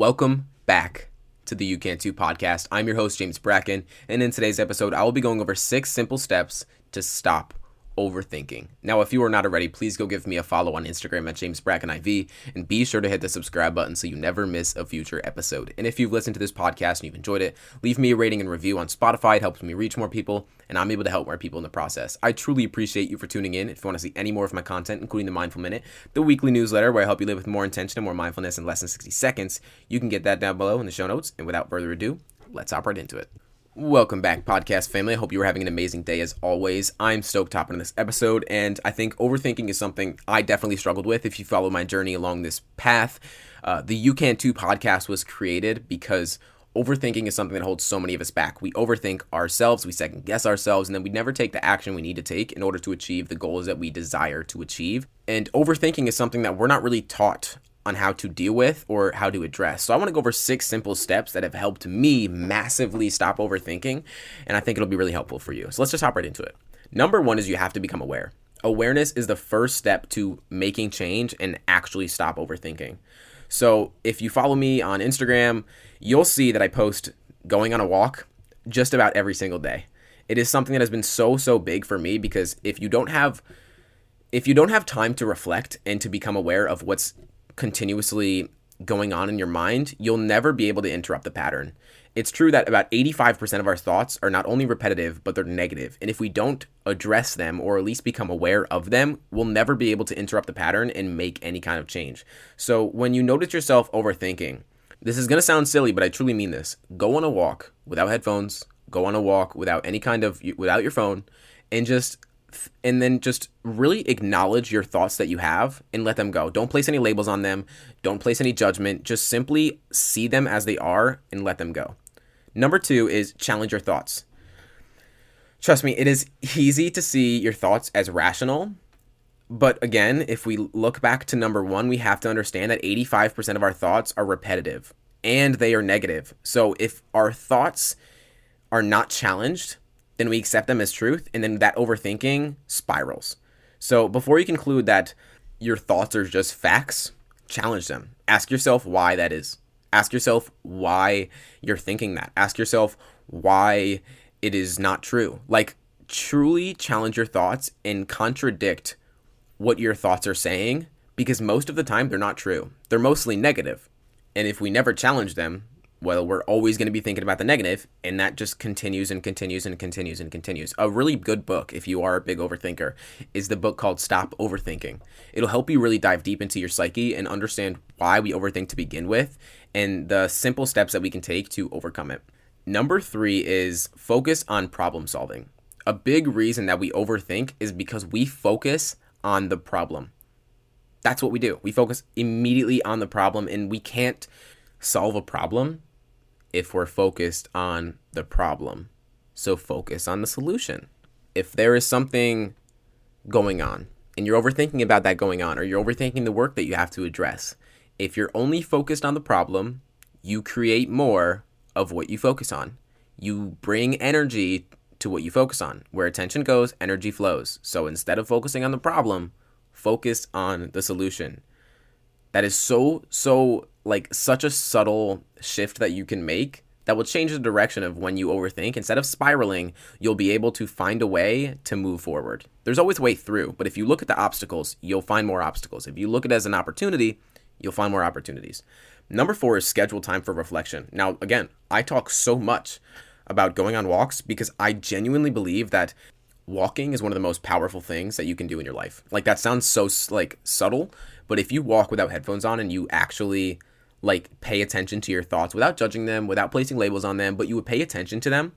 Welcome back to the You Can Too podcast. I'm your host, James Bracken, and in today's episode, I will be going over six simple steps to stop overthinking. Now, if you are not already, please go give me a follow on Instagram at James Bracken IV and be sure to hit the subscribe button so you never miss a future episode. And if you've listened to this podcast and you've enjoyed it, leave me a rating and review on Spotify. It helps me reach more people and I'm able to help more people in the process. I truly appreciate you for tuning in. If you want to see any more of my content, including the Mindful Minute, the weekly newsletter where I help you live with more intention and more mindfulness in less than 60 seconds, you can get that down below in the show notes. And without further ado, let's hop right into it. Welcome back, podcast family. I hope you are having an amazing day as always. I'm stoked hopping in this episode, and I think overthinking is something I definitely struggled with. If you follow my journey along this path, uh, the You Can Too podcast was created because overthinking is something that holds so many of us back. We overthink ourselves, we second guess ourselves, and then we never take the action we need to take in order to achieve the goals that we desire to achieve. And overthinking is something that we're not really taught on how to deal with or how to address. So I want to go over six simple steps that have helped me massively stop overthinking, and I think it'll be really helpful for you. So let's just hop right into it. Number one is you have to become aware. Awareness is the first step to making change and actually stop overthinking. So if you follow me on Instagram, you'll see that I post going on a walk just about every single day. It is something that has been so so big for me because if you don't have if you don't have time to reflect and to become aware of what's continuously going on in your mind, you'll never be able to interrupt the pattern. It's true that about 85% of our thoughts are not only repetitive, but they're negative. And if we don't address them or at least become aware of them, we'll never be able to interrupt the pattern and make any kind of change. So when you notice yourself overthinking, this is to sound silly, but I truly mean this. Go on a walk without headphones, go on a walk without any kind of without your phone and just and then just really acknowledge your thoughts that you have and let them go. Don't place any labels on them. Don't place any judgment. Just simply see them as they are and let them go. Number two is challenge your thoughts. Trust me, it is easy to see your thoughts as rational. But again, if we look back to number one, we have to understand that 85% of our thoughts are repetitive and they are negative. So if our thoughts are not challenged, then we accept them as truth, and then that overthinking spirals. So before you conclude that your thoughts are just facts, challenge them. Ask yourself why that is. Ask yourself why you're thinking that. Ask yourself why it is not true. Like, truly challenge your thoughts and contradict what your thoughts are saying because most of the time they're not true. They're mostly negative. And if we never challenge them, well, we're always going to be thinking about the negative, and that just continues and continues and continues and continues. A really good book, if you are a big overthinker, is the book called Stop Overthinking. It'll help you really dive deep into your psyche and understand why we overthink to begin with and the simple steps that we can take to overcome it. Number three is focus on problem solving. A big reason that we overthink is because we focus on the problem. That's what we do. We focus immediately on the problem, and we can't solve a problem if we're focused on the problem. So focus on the solution. If there is something going on and you're overthinking about that going on, or you're overthinking the work that you have to address, if you're only focused on the problem, you create more of what you focus on. You bring energy to what you focus on. Where attention goes, energy flows. So instead of focusing on the problem, focus on the solution. That is so, so like such a subtle shift that you can make that will change the direction of when you overthink. Instead of spiraling, you'll be able to find a way to move forward. There's always a way through, but if you look at the obstacles, you'll find more obstacles. If you look at it as an opportunity, you'll find more opportunities. Number four is schedule time for reflection. Now, again, I talk so much about going on walks because I genuinely believe that walking is one of the most powerful things that you can do in your life. Like that sounds so like subtle, but if you walk without headphones on and you actually like pay attention to your thoughts without judging them, without placing labels on them, but you would pay attention to them.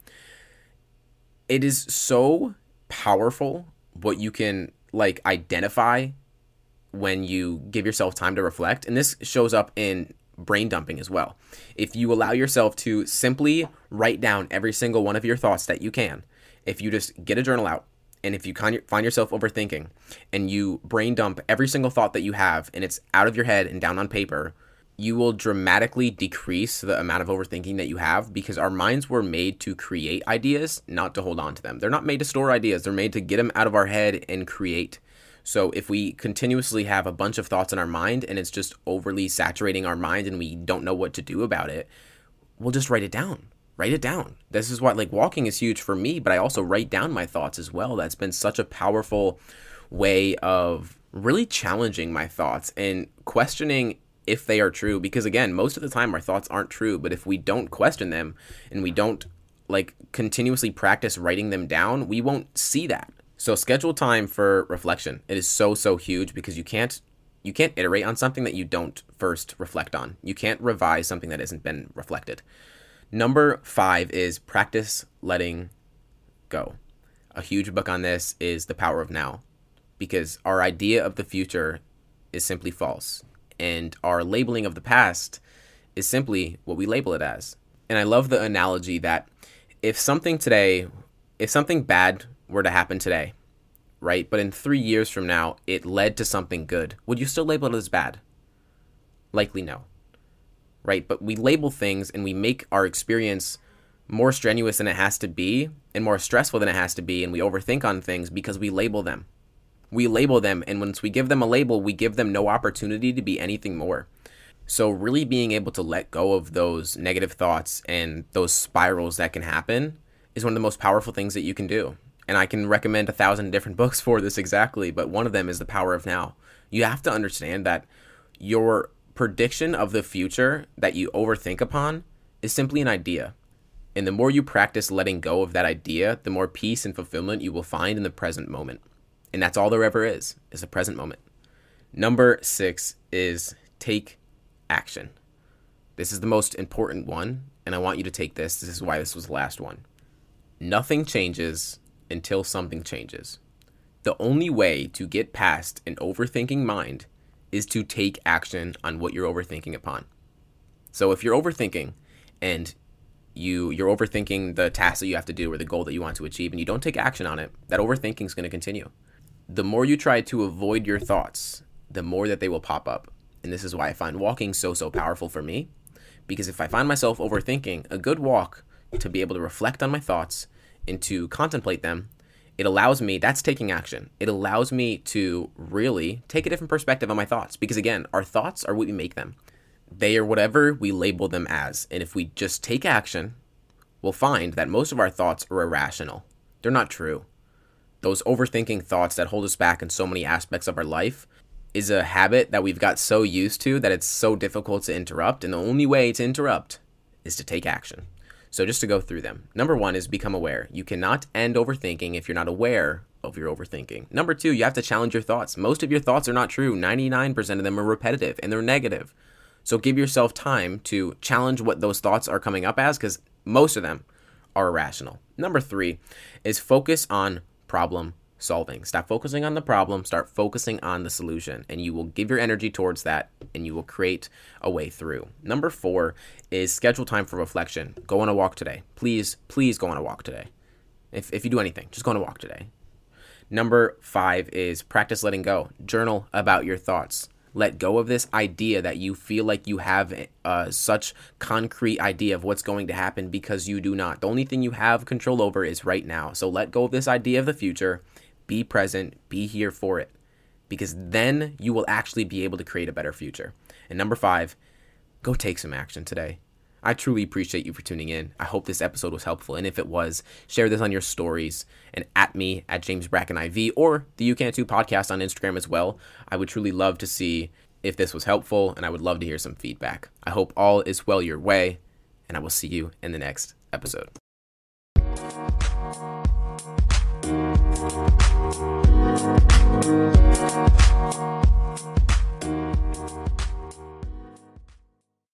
It is so powerful what you can like identify when you give yourself time to reflect. And this shows up in brain dumping as well. If you allow yourself to simply write down every single one of your thoughts that you can, if you just get a journal out, and if you find yourself overthinking and you brain dump every single thought that you have and it's out of your head and down on paper, you will dramatically decrease the amount of overthinking that you have because our minds were made to create ideas, not to hold on to them. They're not made to store ideas, they're made to get them out of our head and create. So if we continuously have a bunch of thoughts in our mind and it's just overly saturating our mind and we don't know what to do about it, we'll just write it down. Write it down. This is why like walking is huge for me, but I also write down my thoughts as well. That's been such a powerful way of really challenging my thoughts and questioning if they are true because again, most of the time our thoughts aren't true, but if we don't question them and we don't like continuously practice writing them down, we won't see that. So schedule time for reflection. It is so so huge because you can't you can't iterate on something that you don't first reflect on. You can't revise something that hasn't been reflected. Number 5 is practice letting go. A huge book on this is The Power of Now because our idea of the future is simply false and our labeling of the past is simply what we label it as. And I love the analogy that if something today, if something bad were to happen today, right? But in three years from now, it led to something good. Would you still label it as bad? Likely no. Right? But we label things and we make our experience more strenuous than it has to be and more stressful than it has to be. And we overthink on things because we label them. We label them. And once we give them a label, we give them no opportunity to be anything more. So, really being able to let go of those negative thoughts and those spirals that can happen is one of the most powerful things that you can do and I can recommend a thousand different books for this exactly, but one of them is The Power of Now. You have to understand that your prediction of the future that you overthink upon is simply an idea. And the more you practice letting go of that idea, the more peace and fulfillment you will find in the present moment. And that's all there ever is, is the present moment. Number six is take action. This is the most important one, and I want you to take this. This is why this was the last one. Nothing changes until something changes. The only way to get past an overthinking mind is to take action on what you're overthinking upon. So if you're overthinking and you you're overthinking the task that you have to do or the goal that you want to achieve and you don't take action on it, that overthinking is going to continue. The more you try to avoid your thoughts, the more that they will pop up. And this is why I find walking so so powerful for me because if I find myself overthinking, a good walk to be able to reflect on my thoughts and to contemplate them, it allows me, that's taking action. It allows me to really take a different perspective on my thoughts because, again, our thoughts are what we make them. They are whatever we label them as. And if we just take action, we'll find that most of our thoughts are irrational. They're not true. Those overthinking thoughts that hold us back in so many aspects of our life is a habit that we've got so used to that it's so difficult to interrupt. And the only way to interrupt is to take action. So just to go through them. Number one is become aware. You cannot end overthinking if you're not aware of your overthinking. Number two, you have to challenge your thoughts. Most of your thoughts are not true. 99% of them are repetitive and they're negative. So give yourself time to challenge what those thoughts are coming up as because most of them are irrational. Number three is focus on problem solving. Stop focusing on the problem, start focusing on the solution, and you will give your energy towards that and you will create a way through. Number four is schedule time for reflection. Go on a walk today. Please, please go on a walk today. If, if you do anything, just go on a walk today. Number five is practice letting go. Journal about your thoughts. Let go of this idea that you feel like you have uh, such concrete idea of what's going to happen because you do not. The only thing you have control over is right now. So let go of this idea of the future be present, be here for it, because then you will actually be able to create a better future. And number five, go take some action today. I truly appreciate you for tuning in. I hope this episode was helpful, and if it was, share this on your stories and at me at James Bracken IV or the You Can Too podcast on Instagram as well. I would truly love to see if this was helpful, and I would love to hear some feedback. I hope all is well your way, and I will see you in the next episode.